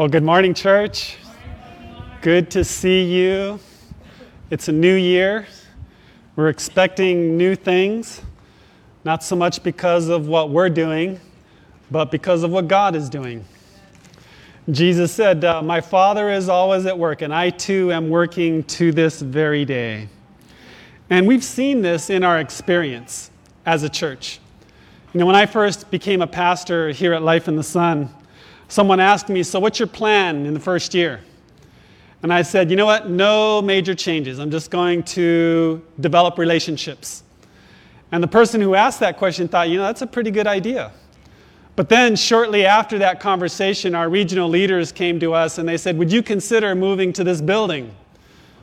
Well, good morning, church. Good to see you. It's a new year. We're expecting new things, not so much because of what we're doing, but because of what God is doing. Jesus said, uh, My Father is always at work, and I too am working to this very day. And we've seen this in our experience as a church. You know, when I first became a pastor here at Life in the Sun, someone asked me, So, what's your plan in the first year? And I said, You know what? No major changes. I'm just going to develop relationships. And the person who asked that question thought, You know, that's a pretty good idea. But then, shortly after that conversation, our regional leaders came to us and they said, Would you consider moving to this building?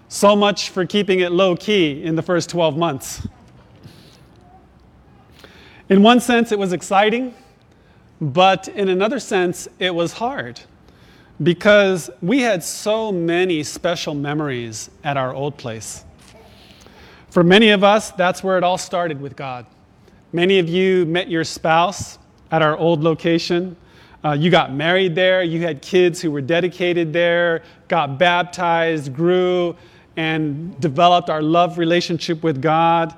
So much for keeping it low key in the first 12 months. In one sense, it was exciting. But in another sense, it was hard because we had so many special memories at our old place. For many of us, that's where it all started with God. Many of you met your spouse at our old location. Uh, you got married there, you had kids who were dedicated there, got baptized, grew, and developed our love relationship with God.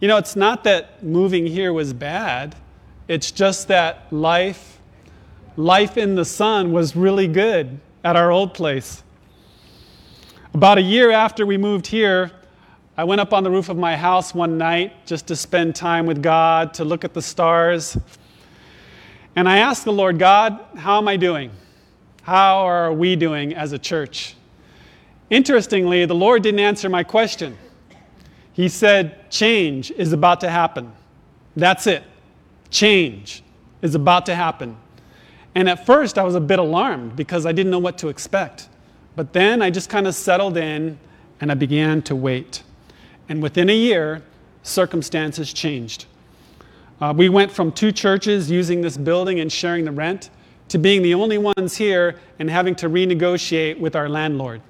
You know, it's not that moving here was bad, it's just that life, life in the sun was really good at our old place. About a year after we moved here, I went up on the roof of my house one night just to spend time with God, to look at the stars. And I asked the Lord, God, how am I doing? How are we doing as a church? Interestingly, the Lord didn't answer my question. He said, Change is about to happen. That's it. Change is about to happen. And at first, I was a bit alarmed because I didn't know what to expect. But then I just kind of settled in and I began to wait. And within a year, circumstances changed. Uh, we went from two churches using this building and sharing the rent to being the only ones here and having to renegotiate with our landlord.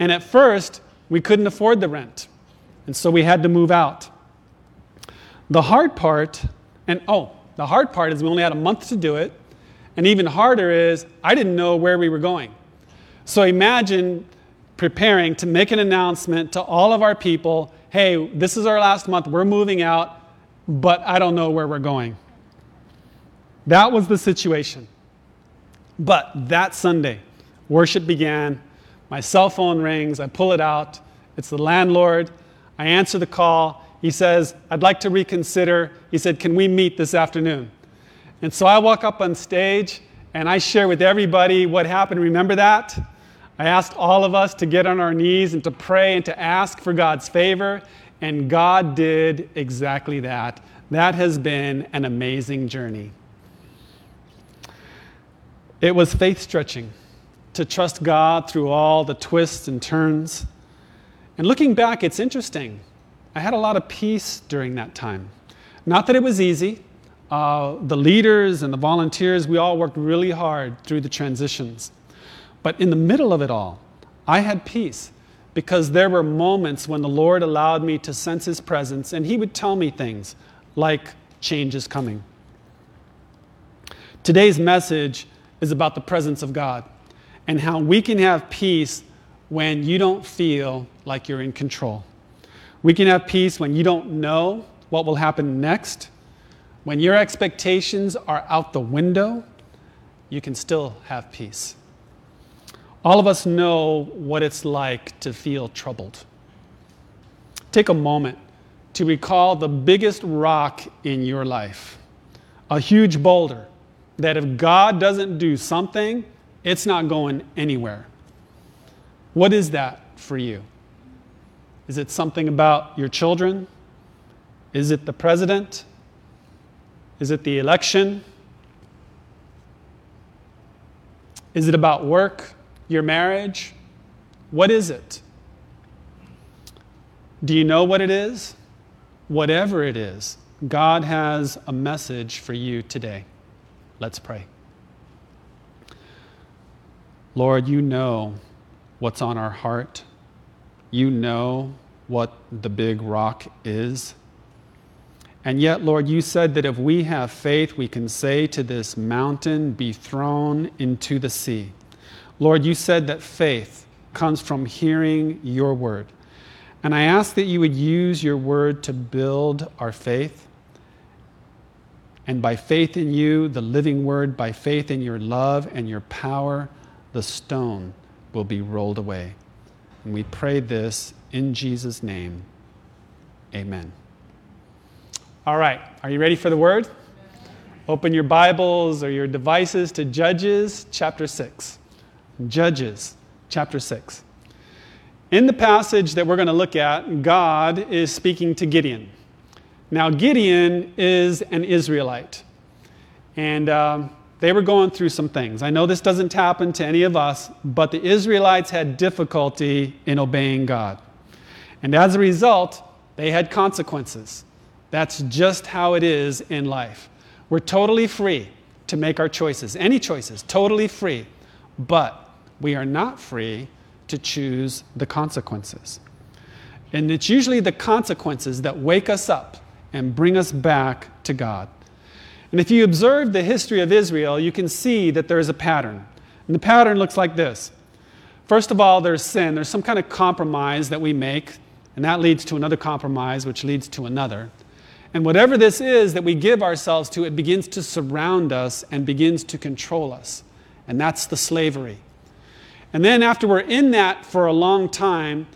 And at first, we couldn't afford the rent. And so we had to move out. The hard part and oh, the hard part is we only had a month to do it. And even harder is I didn't know where we were going. So imagine preparing to make an announcement to all of our people hey, this is our last month, we're moving out, but I don't know where we're going. That was the situation. But that Sunday, worship began. My cell phone rings. I pull it out. It's the landlord. I answer the call. He says, I'd like to reconsider. He said, Can we meet this afternoon? And so I walk up on stage and I share with everybody what happened. Remember that? I asked all of us to get on our knees and to pray and to ask for God's favor, and God did exactly that. That has been an amazing journey. It was faith stretching to trust God through all the twists and turns. And looking back, it's interesting. I had a lot of peace during that time. Not that it was easy. Uh, the leaders and the volunteers, we all worked really hard through the transitions. But in the middle of it all, I had peace because there were moments when the Lord allowed me to sense His presence and He would tell me things like change is coming. Today's message is about the presence of God and how we can have peace when you don't feel like you're in control. We can have peace when you don't know what will happen next. When your expectations are out the window, you can still have peace. All of us know what it's like to feel troubled. Take a moment to recall the biggest rock in your life, a huge boulder that if God doesn't do something, it's not going anywhere. What is that for you? Is it something about your children? Is it the president? Is it the election? Is it about work, your marriage? What is it? Do you know what it is? Whatever it is, God has a message for you today. Let's pray. Lord, you know what's on our heart. You know what the big rock is. And yet, Lord, you said that if we have faith, we can say to this mountain, Be thrown into the sea. Lord, you said that faith comes from hearing your word. And I ask that you would use your word to build our faith. And by faith in you, the living word, by faith in your love and your power, the stone will be rolled away. And we pray this in Jesus' name. Amen. All right, are you ready for the word? Open your Bibles or your devices to Judges chapter 6. Judges chapter 6. In the passage that we're going to look at, God is speaking to Gideon. Now, Gideon is an Israelite, and um, they were going through some things. I know this doesn't happen to any of us, but the Israelites had difficulty in obeying God. And as a result, they had consequences. That's just how it is in life. We're totally free to make our choices, any choices, totally free. But we are not free to choose the consequences. And it's usually the consequences that wake us up and bring us back to God. And if you observe the history of Israel, you can see that there's a pattern. And the pattern looks like this First of all, there's sin, there's some kind of compromise that we make, and that leads to another compromise, which leads to another. And whatever this is that we give ourselves to, it begins to surround us and begins to control us. And that's the slavery. And then after we're in that for a long time,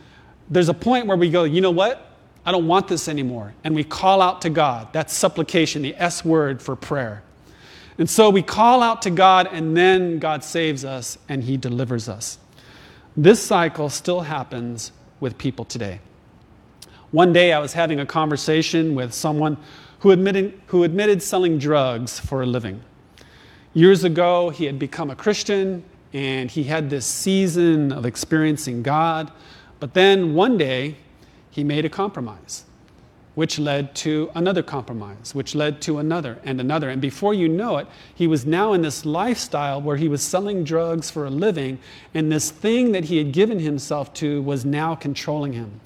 there's a point where we go, you know what? I don't want this anymore. And we call out to God. That's supplication, the S word for prayer. And so we call out to God, and then God saves us and He delivers us. This cycle still happens with people today. One day I was having a conversation with someone who admitted, who admitted selling drugs for a living. Years ago, he had become a Christian and he had this season of experiencing God. But then one day, he made a compromise, which led to another compromise, which led to another and another. And before you know it, he was now in this lifestyle where he was selling drugs for a living, and this thing that he had given himself to was now controlling him.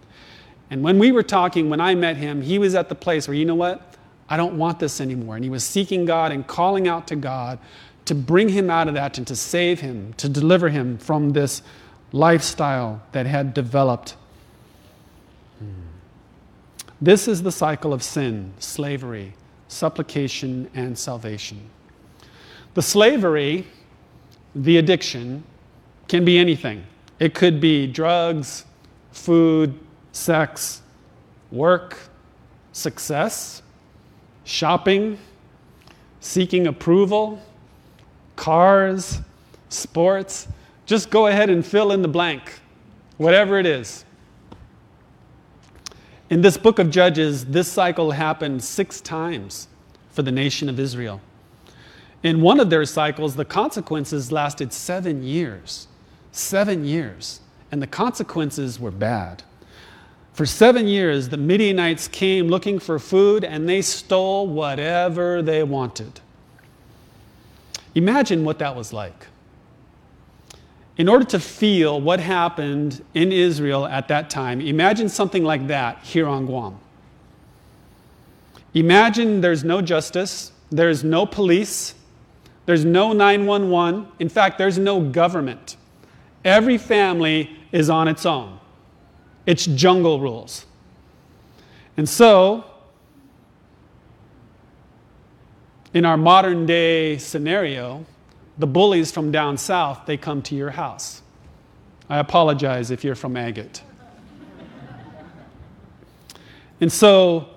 And when we were talking, when I met him, he was at the place where, you know what? I don't want this anymore. And he was seeking God and calling out to God to bring him out of that and to save him, to deliver him from this lifestyle that had developed. This is the cycle of sin, slavery, supplication, and salvation. The slavery, the addiction, can be anything. It could be drugs, food, sex, work, success, shopping, seeking approval, cars, sports. Just go ahead and fill in the blank, whatever it is. In this book of Judges, this cycle happened six times for the nation of Israel. In one of their cycles, the consequences lasted seven years. Seven years. And the consequences were bad. For seven years, the Midianites came looking for food and they stole whatever they wanted. Imagine what that was like. In order to feel what happened in Israel at that time, imagine something like that here on Guam. Imagine there's no justice, there's no police, there's no 911. In fact, there's no government. Every family is on its own. It's jungle rules. And so, in our modern day scenario, the bullies from down south, they come to your house. I apologize if you're from Agat. and so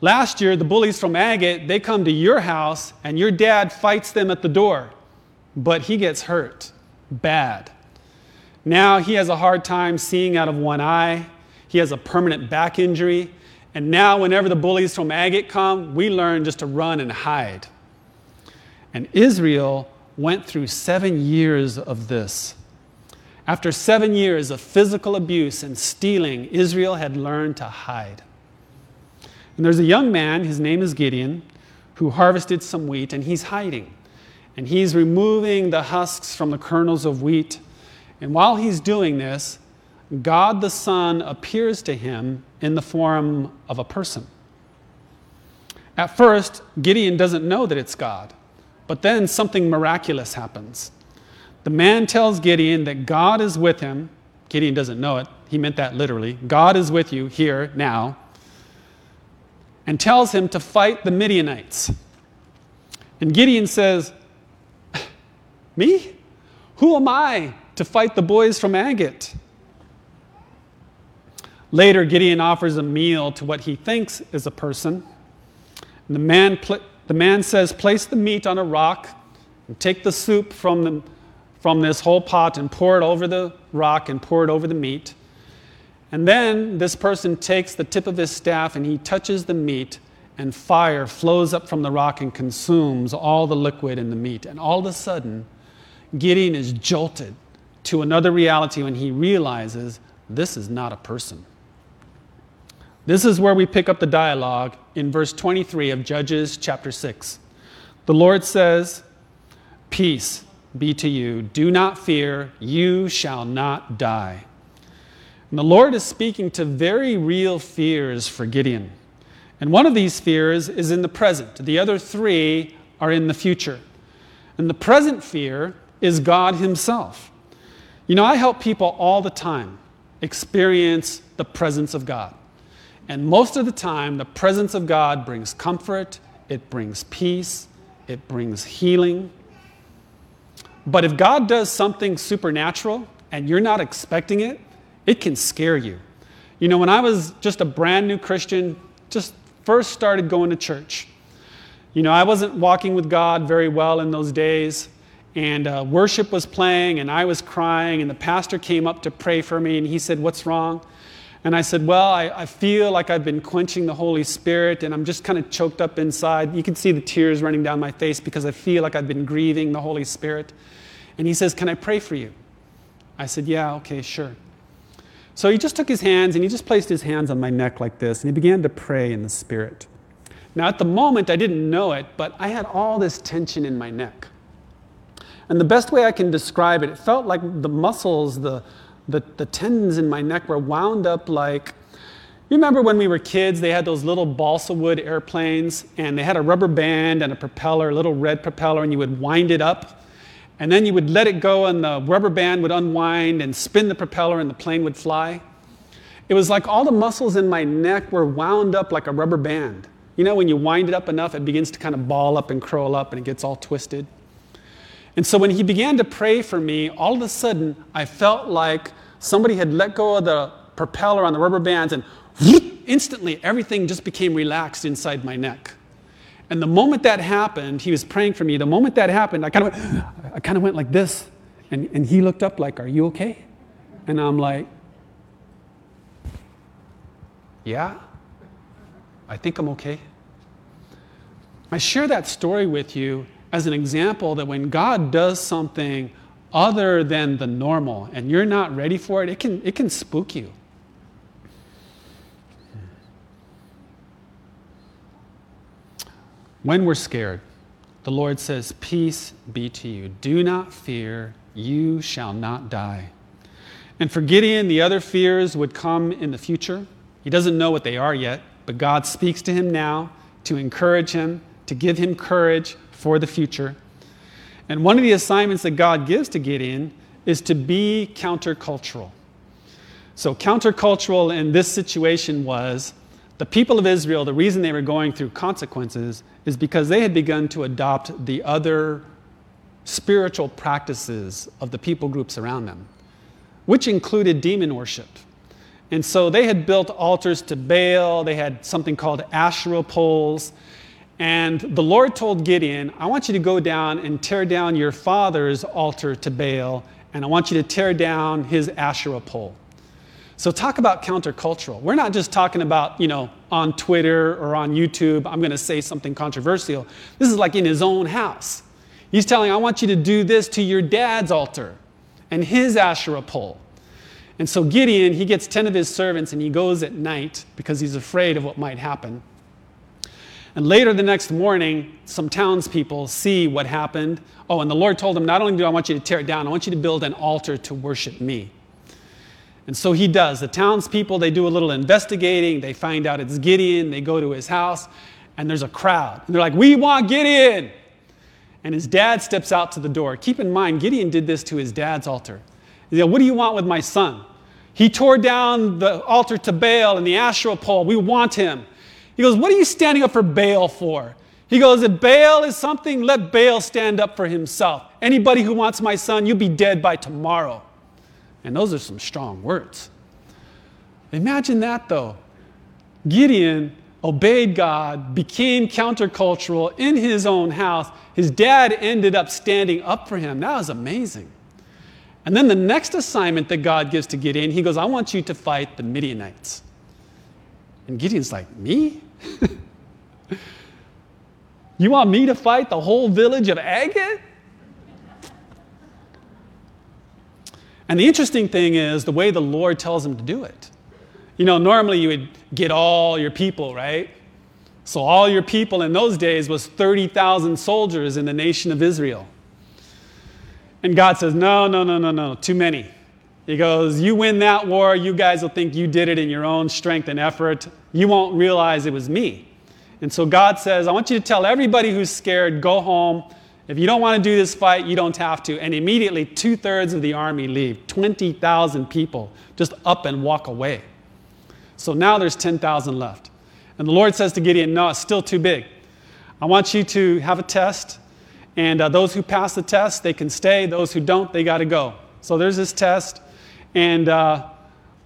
last year, the bullies from Agat, they come to your house and your dad fights them at the door, but he gets hurt bad. Now he has a hard time seeing out of one eye. He has a permanent back injury. And now, whenever the bullies from Agat come, we learn just to run and hide. And Israel went through seven years of this. After seven years of physical abuse and stealing, Israel had learned to hide. And there's a young man, his name is Gideon, who harvested some wheat, and he's hiding. And he's removing the husks from the kernels of wheat. And while he's doing this, God the Son appears to him in the form of a person. At first, Gideon doesn't know that it's God. But then something miraculous happens. the man tells Gideon that God is with him. Gideon doesn't know it. He meant that literally. God is with you here, now. And tells him to fight the Midianites. And Gideon says, Me? Who am I to fight the boys from Agat? Later, Gideon offers a meal to what he thinks is a person. And the man, pl- the man says, Place the meat on a rock and take the soup from the from this whole pot and pour it over the rock and pour it over the meat. And then this person takes the tip of his staff and he touches the meat, and fire flows up from the rock and consumes all the liquid in the meat. And all of a sudden, Gideon is jolted to another reality when he realizes this is not a person. This is where we pick up the dialogue in verse 23 of Judges chapter 6. The Lord says, Peace be to you. Do not fear, you shall not die. And the Lord is speaking to very real fears for Gideon. And one of these fears is in the present, the other three are in the future. And the present fear is God Himself. You know, I help people all the time experience the presence of God. And most of the time, the presence of God brings comfort, it brings peace, it brings healing, but if God does something supernatural and you're not expecting it, it can scare you. You know, when I was just a brand new Christian, just first started going to church, you know, I wasn't walking with God very well in those days. And uh, worship was playing, and I was crying, and the pastor came up to pray for me, and he said, What's wrong? And I said, Well, I, I feel like I've been quenching the Holy Spirit, and I'm just kind of choked up inside. You can see the tears running down my face because I feel like I've been grieving the Holy Spirit. And he says, Can I pray for you? I said, Yeah, okay, sure. So he just took his hands and he just placed his hands on my neck like this, and he began to pray in the Spirit. Now, at the moment, I didn't know it, but I had all this tension in my neck. And the best way I can describe it, it felt like the muscles, the, the, the tendons in my neck were wound up like you remember when we were kids, they had those little balsa wood airplanes, and they had a rubber band and a propeller, a little red propeller, and you would wind it up and then you would let it go, and the rubber band would unwind and spin the propeller, and the plane would fly. It was like all the muscles in my neck were wound up like a rubber band. You know, when you wind it up enough, it begins to kind of ball up and curl up, and it gets all twisted. And so when he began to pray for me, all of a sudden, I felt like somebody had let go of the propeller on the rubber bands, and instantly everything just became relaxed inside my neck. And the moment that happened, he was praying for me. The moment that happened, I kind of went, I kind of went like this. And, and he looked up like, Are you okay? And I'm like, Yeah, I think I'm okay. I share that story with you as an example that when God does something other than the normal and you're not ready for it, it can, it can spook you. When we're scared, the Lord says, Peace be to you. Do not fear, you shall not die. And for Gideon, the other fears would come in the future. He doesn't know what they are yet, but God speaks to him now to encourage him, to give him courage for the future. And one of the assignments that God gives to Gideon is to be countercultural. So, countercultural in this situation was the people of Israel, the reason they were going through consequences is because they had begun to adopt the other spiritual practices of the people groups around them, which included demon worship. And so they had built altars to Baal, they had something called Asherah poles. And the Lord told Gideon, I want you to go down and tear down your father's altar to Baal, and I want you to tear down his Asherah pole. So talk about countercultural. We're not just talking about, you know, on Twitter or on YouTube, I'm going to say something controversial. This is like in his own house. He's telling, I want you to do this to your dad's altar and his Asherah pole. And so Gideon, he gets 10 of his servants and he goes at night because he's afraid of what might happen. And later the next morning, some townspeople see what happened. Oh, and the Lord told him, Not only do I want you to tear it down, I want you to build an altar to worship me. And so he does. The townspeople, they do a little investigating. They find out it's Gideon. They go to his house, and there's a crowd. And they're like, We want Gideon. and his dad steps out to the door. Keep in mind, Gideon did this to his dad's altar. He said, What do you want with my son? He tore down the altar to Baal and the Asherah pole. We want him. He goes, What are you standing up for Baal for? He goes, If Baal is something, let Baal stand up for himself. Anybody who wants my son, you'll be dead by tomorrow. And those are some strong words. Imagine that though. Gideon obeyed God, became countercultural in his own house. His dad ended up standing up for him. That was amazing. And then the next assignment that God gives to Gideon, he goes, I want you to fight the Midianites. And Gideon's like, Me? you want me to fight the whole village of Agat? And the interesting thing is the way the Lord tells him to do it. You know, normally you would get all your people, right? So all your people in those days was 30,000 soldiers in the nation of Israel. And God says, No, no, no, no, no, too many. He goes, You win that war, you guys will think you did it in your own strength and effort. You won't realize it was me. And so God says, I want you to tell everybody who's scared, go home. If you don't want to do this fight, you don't have to. And immediately, two thirds of the army leave 20,000 people just up and walk away. So now there's 10,000 left. And the Lord says to Gideon, No, it's still too big. I want you to have a test. And uh, those who pass the test, they can stay. Those who don't, they got to go. So there's this test. And uh,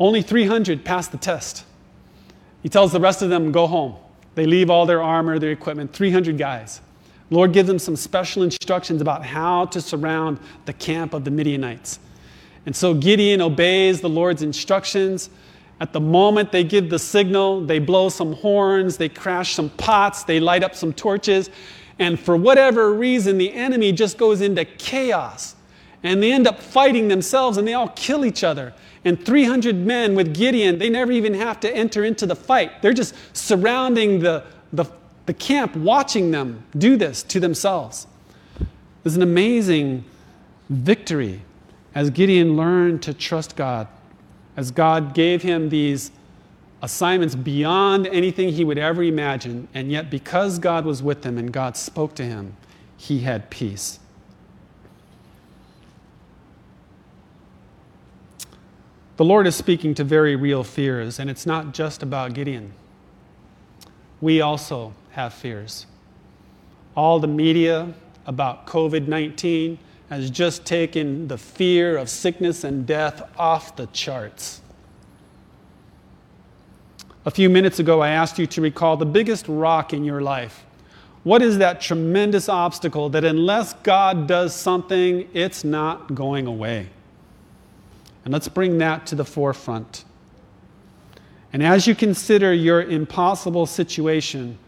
only 300 pass the test. He tells the rest of them, Go home. They leave all their armor, their equipment, 300 guys. Lord gives them some special instructions about how to surround the camp of the Midianites. And so Gideon obeys the Lord's instructions. At the moment they give the signal, they blow some horns, they crash some pots, they light up some torches, and for whatever reason, the enemy just goes into chaos. And they end up fighting themselves and they all kill each other. And 300 men with Gideon, they never even have to enter into the fight. They're just surrounding the, the, the camp, watching them do this to themselves. There's an amazing victory as Gideon learned to trust God, as God gave him these assignments beyond anything he would ever imagine. And yet, because God was with him and God spoke to him, he had peace. The Lord is speaking to very real fears, and it's not just about Gideon. We also have fears. All the media about COVID 19 has just taken the fear of sickness and death off the charts. A few minutes ago, I asked you to recall the biggest rock in your life. What is that tremendous obstacle that, unless God does something, it's not going away? And let's bring that to the forefront. And as you consider your impossible situation,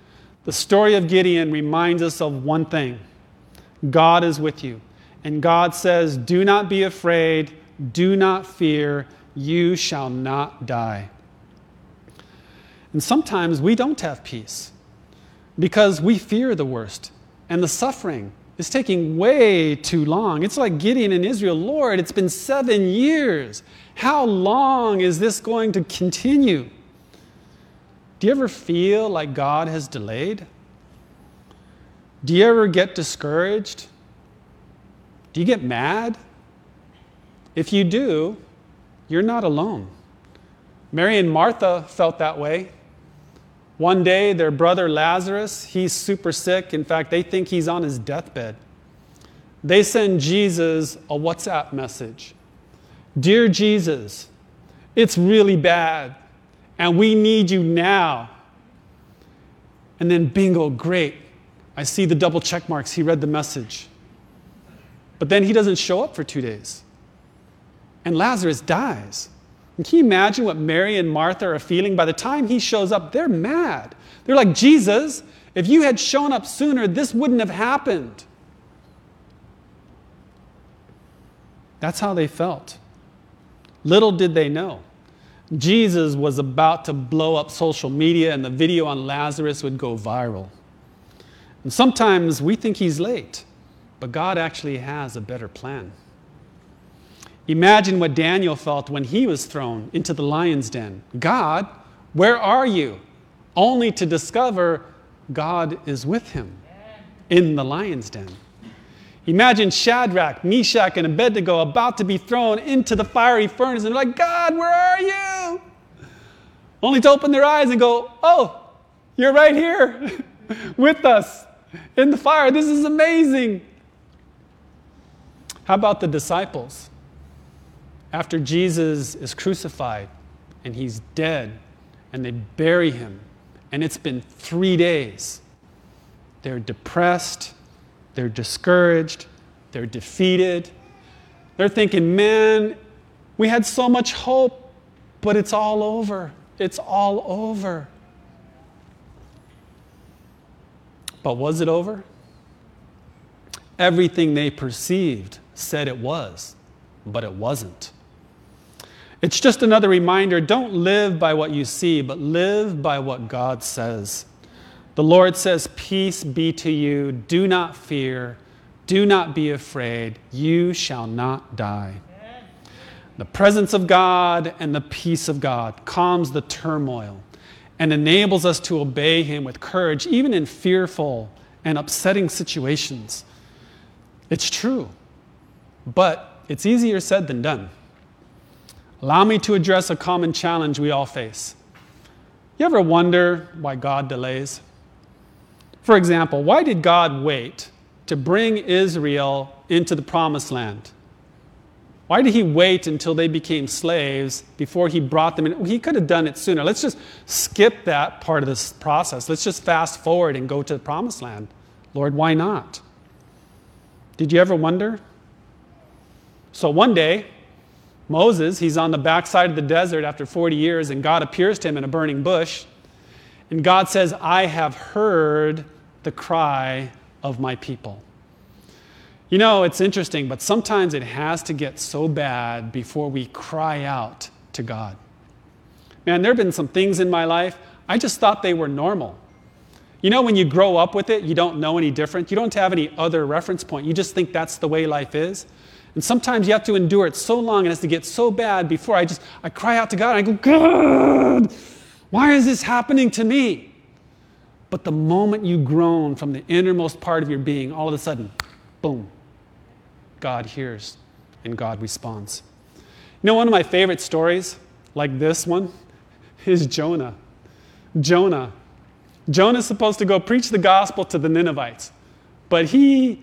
the story of Gideon reminds us of one thing God is with you. And God says, Do not be afraid, do not fear, you shall not die. And sometimes we don't have peace because we fear the worst and the suffering is taking way too long. It's like Gideon in Israel Lord, it's been seven years. How long is this going to continue? Do you ever feel like God has delayed? Do you ever get discouraged? Do you get mad? If you do, you're not alone. Mary and Martha felt that way. One day, their brother Lazarus, he's super sick. In fact, they think he's on his deathbed. They send Jesus a WhatsApp message Dear Jesus, it's really bad, and we need you now. And then, bingo, great. I see the double check marks. He read the message. But then he doesn't show up for two days. And Lazarus dies. And can you imagine what Mary and Martha are feeling? By the time he shows up, they're mad. They're like, Jesus, if you had shown up sooner, this wouldn't have happened. That's how they felt. Little did they know. Jesus was about to blow up social media, and the video on Lazarus would go viral. And sometimes we think he's late, but God actually has a better plan. Imagine what Daniel felt when he was thrown into the lion's den. God, where are you? Only to discover God is with him in the lion's den. Imagine Shadrach, Meshach, and Abednego about to be thrown into the fiery furnace and like, God, where are you? Only to open their eyes and go, Oh, you're right here with us in the fire. This is amazing. How about the disciples? After Jesus is crucified and he's dead and they bury him, and it's been three days, they're depressed they're discouraged, they're defeated. They're thinking, man, we had so much hope, but it's all over. It's all over. But was it over? Everything they perceived said it was, but it wasn't. It's just another reminder don't live by what you see, but live by what God says. The Lord says, Peace be to you. Do not fear. Do not be afraid. You shall not die. The presence of God and the peace of God calms the turmoil and enables us to obey Him with courage, even in fearful and upsetting situations. It's true, but it's easier said than done. Allow me to address a common challenge we all face. You ever wonder why God delays? For example, why did God wait to bring Israel into the promised land? Why did he wait until they became slaves before he brought them in? He could have done it sooner. Let's just skip that part of this process. Let's just fast forward and go to the promised land. Lord, why not? Did you ever wonder? So one day, Moses, he's on the backside of the desert after 40 years, and God appears to him in a burning bush. And God says, I have heard the cry of my people. You know, it's interesting, but sometimes it has to get so bad before we cry out to God. Man, there have been some things in my life, I just thought they were normal. You know, when you grow up with it, you don't know any different. You don't have any other reference point. You just think that's the way life is. And sometimes you have to endure it so long and it has to get so bad before I just I cry out to God and I go, God, why is this happening to me? But the moment you groan from the innermost part of your being, all of a sudden, boom, God hears and God responds. You know, one of my favorite stories, like this one, is Jonah. Jonah. Jonah's supposed to go preach the gospel to the Ninevites, but he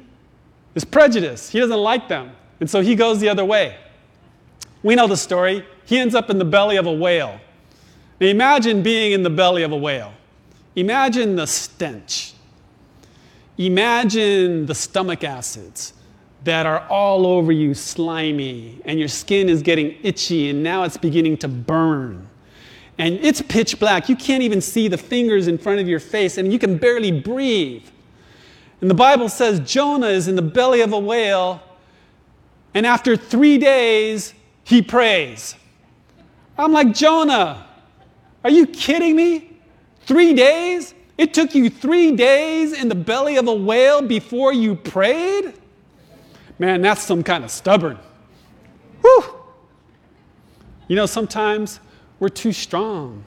is prejudiced. He doesn't like them. And so he goes the other way. We know the story. He ends up in the belly of a whale. Now imagine being in the belly of a whale. Imagine the stench. Imagine the stomach acids that are all over you, slimy, and your skin is getting itchy, and now it's beginning to burn. And it's pitch black. You can't even see the fingers in front of your face, and you can barely breathe. And the Bible says Jonah is in the belly of a whale, and after three days, he prays. I'm like, Jonah, are you kidding me? Three days? It took you three days in the belly of a whale before you prayed? Man, that's some kind of stubborn. Whew. You know, sometimes we're too strong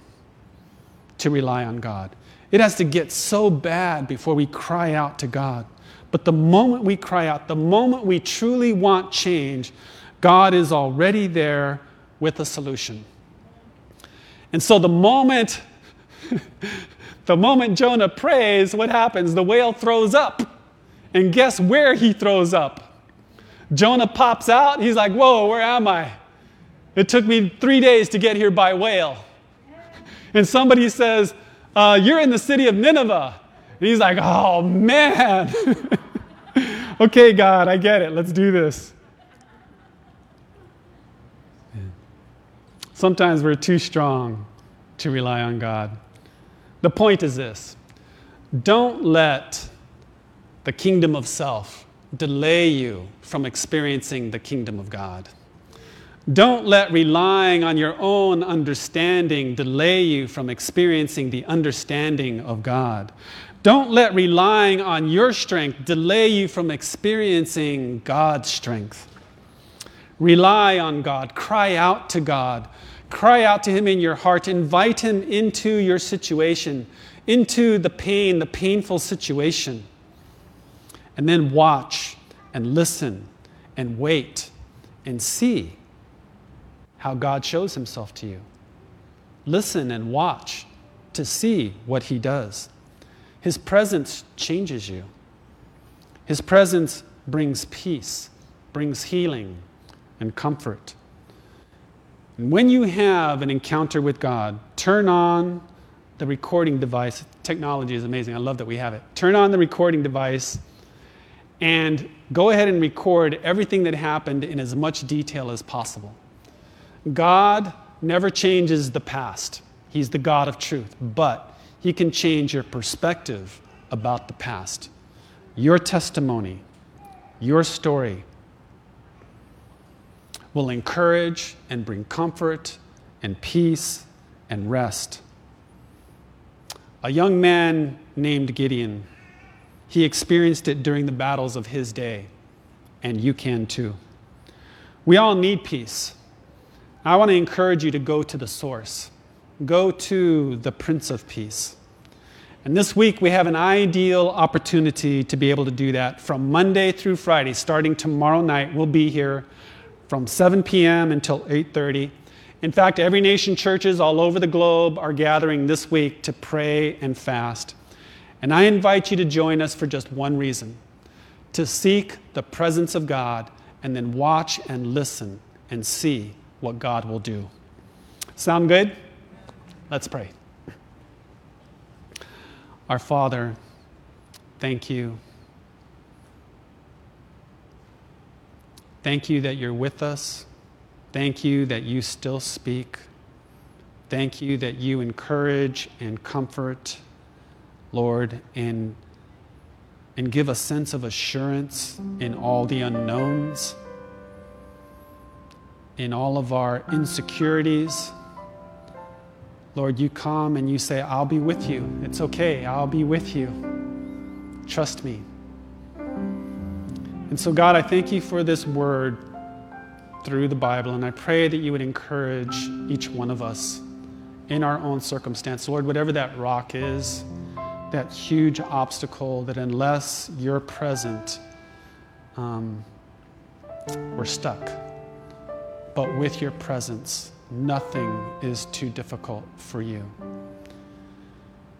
to rely on God. It has to get so bad before we cry out to God. But the moment we cry out, the moment we truly want change, God is already there with a solution. And so the moment, the moment Jonah prays, what happens? The whale throws up. And guess where he throws up? Jonah pops out. He's like, Whoa, where am I? It took me three days to get here by whale. And somebody says, uh, You're in the city of Nineveh. He's like, Oh, man. okay, God, I get it. Let's do this. Sometimes we're too strong to rely on God. The point is this don't let the kingdom of self delay you from experiencing the kingdom of God. Don't let relying on your own understanding delay you from experiencing the understanding of God. Don't let relying on your strength delay you from experiencing God's strength. Rely on God, cry out to God, cry out to Him in your heart, invite Him into your situation, into the pain, the painful situation. And then watch and listen and wait and see how God shows himself to you. Listen and watch to see what he does. His presence changes you. His presence brings peace, brings healing and comfort. And when you have an encounter with God, turn on the recording device. Technology is amazing. I love that we have it. Turn on the recording device and go ahead and record everything that happened in as much detail as possible. God never changes the past, He's the God of truth, but He can change your perspective about the past. Your testimony, your story will encourage and bring comfort and peace and rest. A young man named Gideon, he experienced it during the battles of his day, and you can too. We all need peace. I want to encourage you to go to the source, go to the Prince of Peace. And this week we have an ideal opportunity to be able to do that from Monday through Friday. Starting tomorrow night, we'll be here from 7 p.m. until 8:30. In fact, every nation churches all over the globe are gathering this week to pray and fast. And I invite you to join us for just one reason to seek the presence of God and then watch and listen and see what God will do. Sound good? Let's pray. Our Father, thank you. Thank you that you're with us. Thank you that you still speak. Thank you that you encourage and comfort, Lord, and, and give a sense of assurance in all the unknowns in all of our insecurities. Lord, you come and you say, I'll be with you. It's okay. I'll be with you. Trust me. And so, God, I thank you for this word through the Bible, and I pray that you would encourage each one of us in our own circumstance. Lord, whatever that rock is, that huge obstacle, that unless you're present, um, we're stuck. But with your presence, nothing is too difficult for you.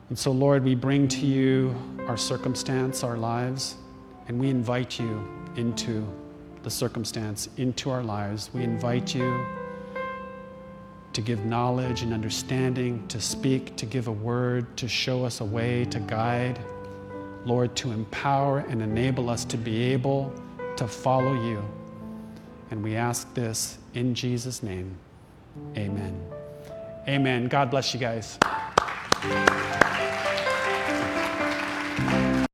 And so, Lord, we bring to you our circumstance, our lives, and we invite you into the circumstance, into our lives. We invite you to give knowledge and understanding, to speak, to give a word, to show us a way, to guide. Lord, to empower and enable us to be able to follow you. And we ask this in Jesus' name. Amen. Amen. God bless you guys.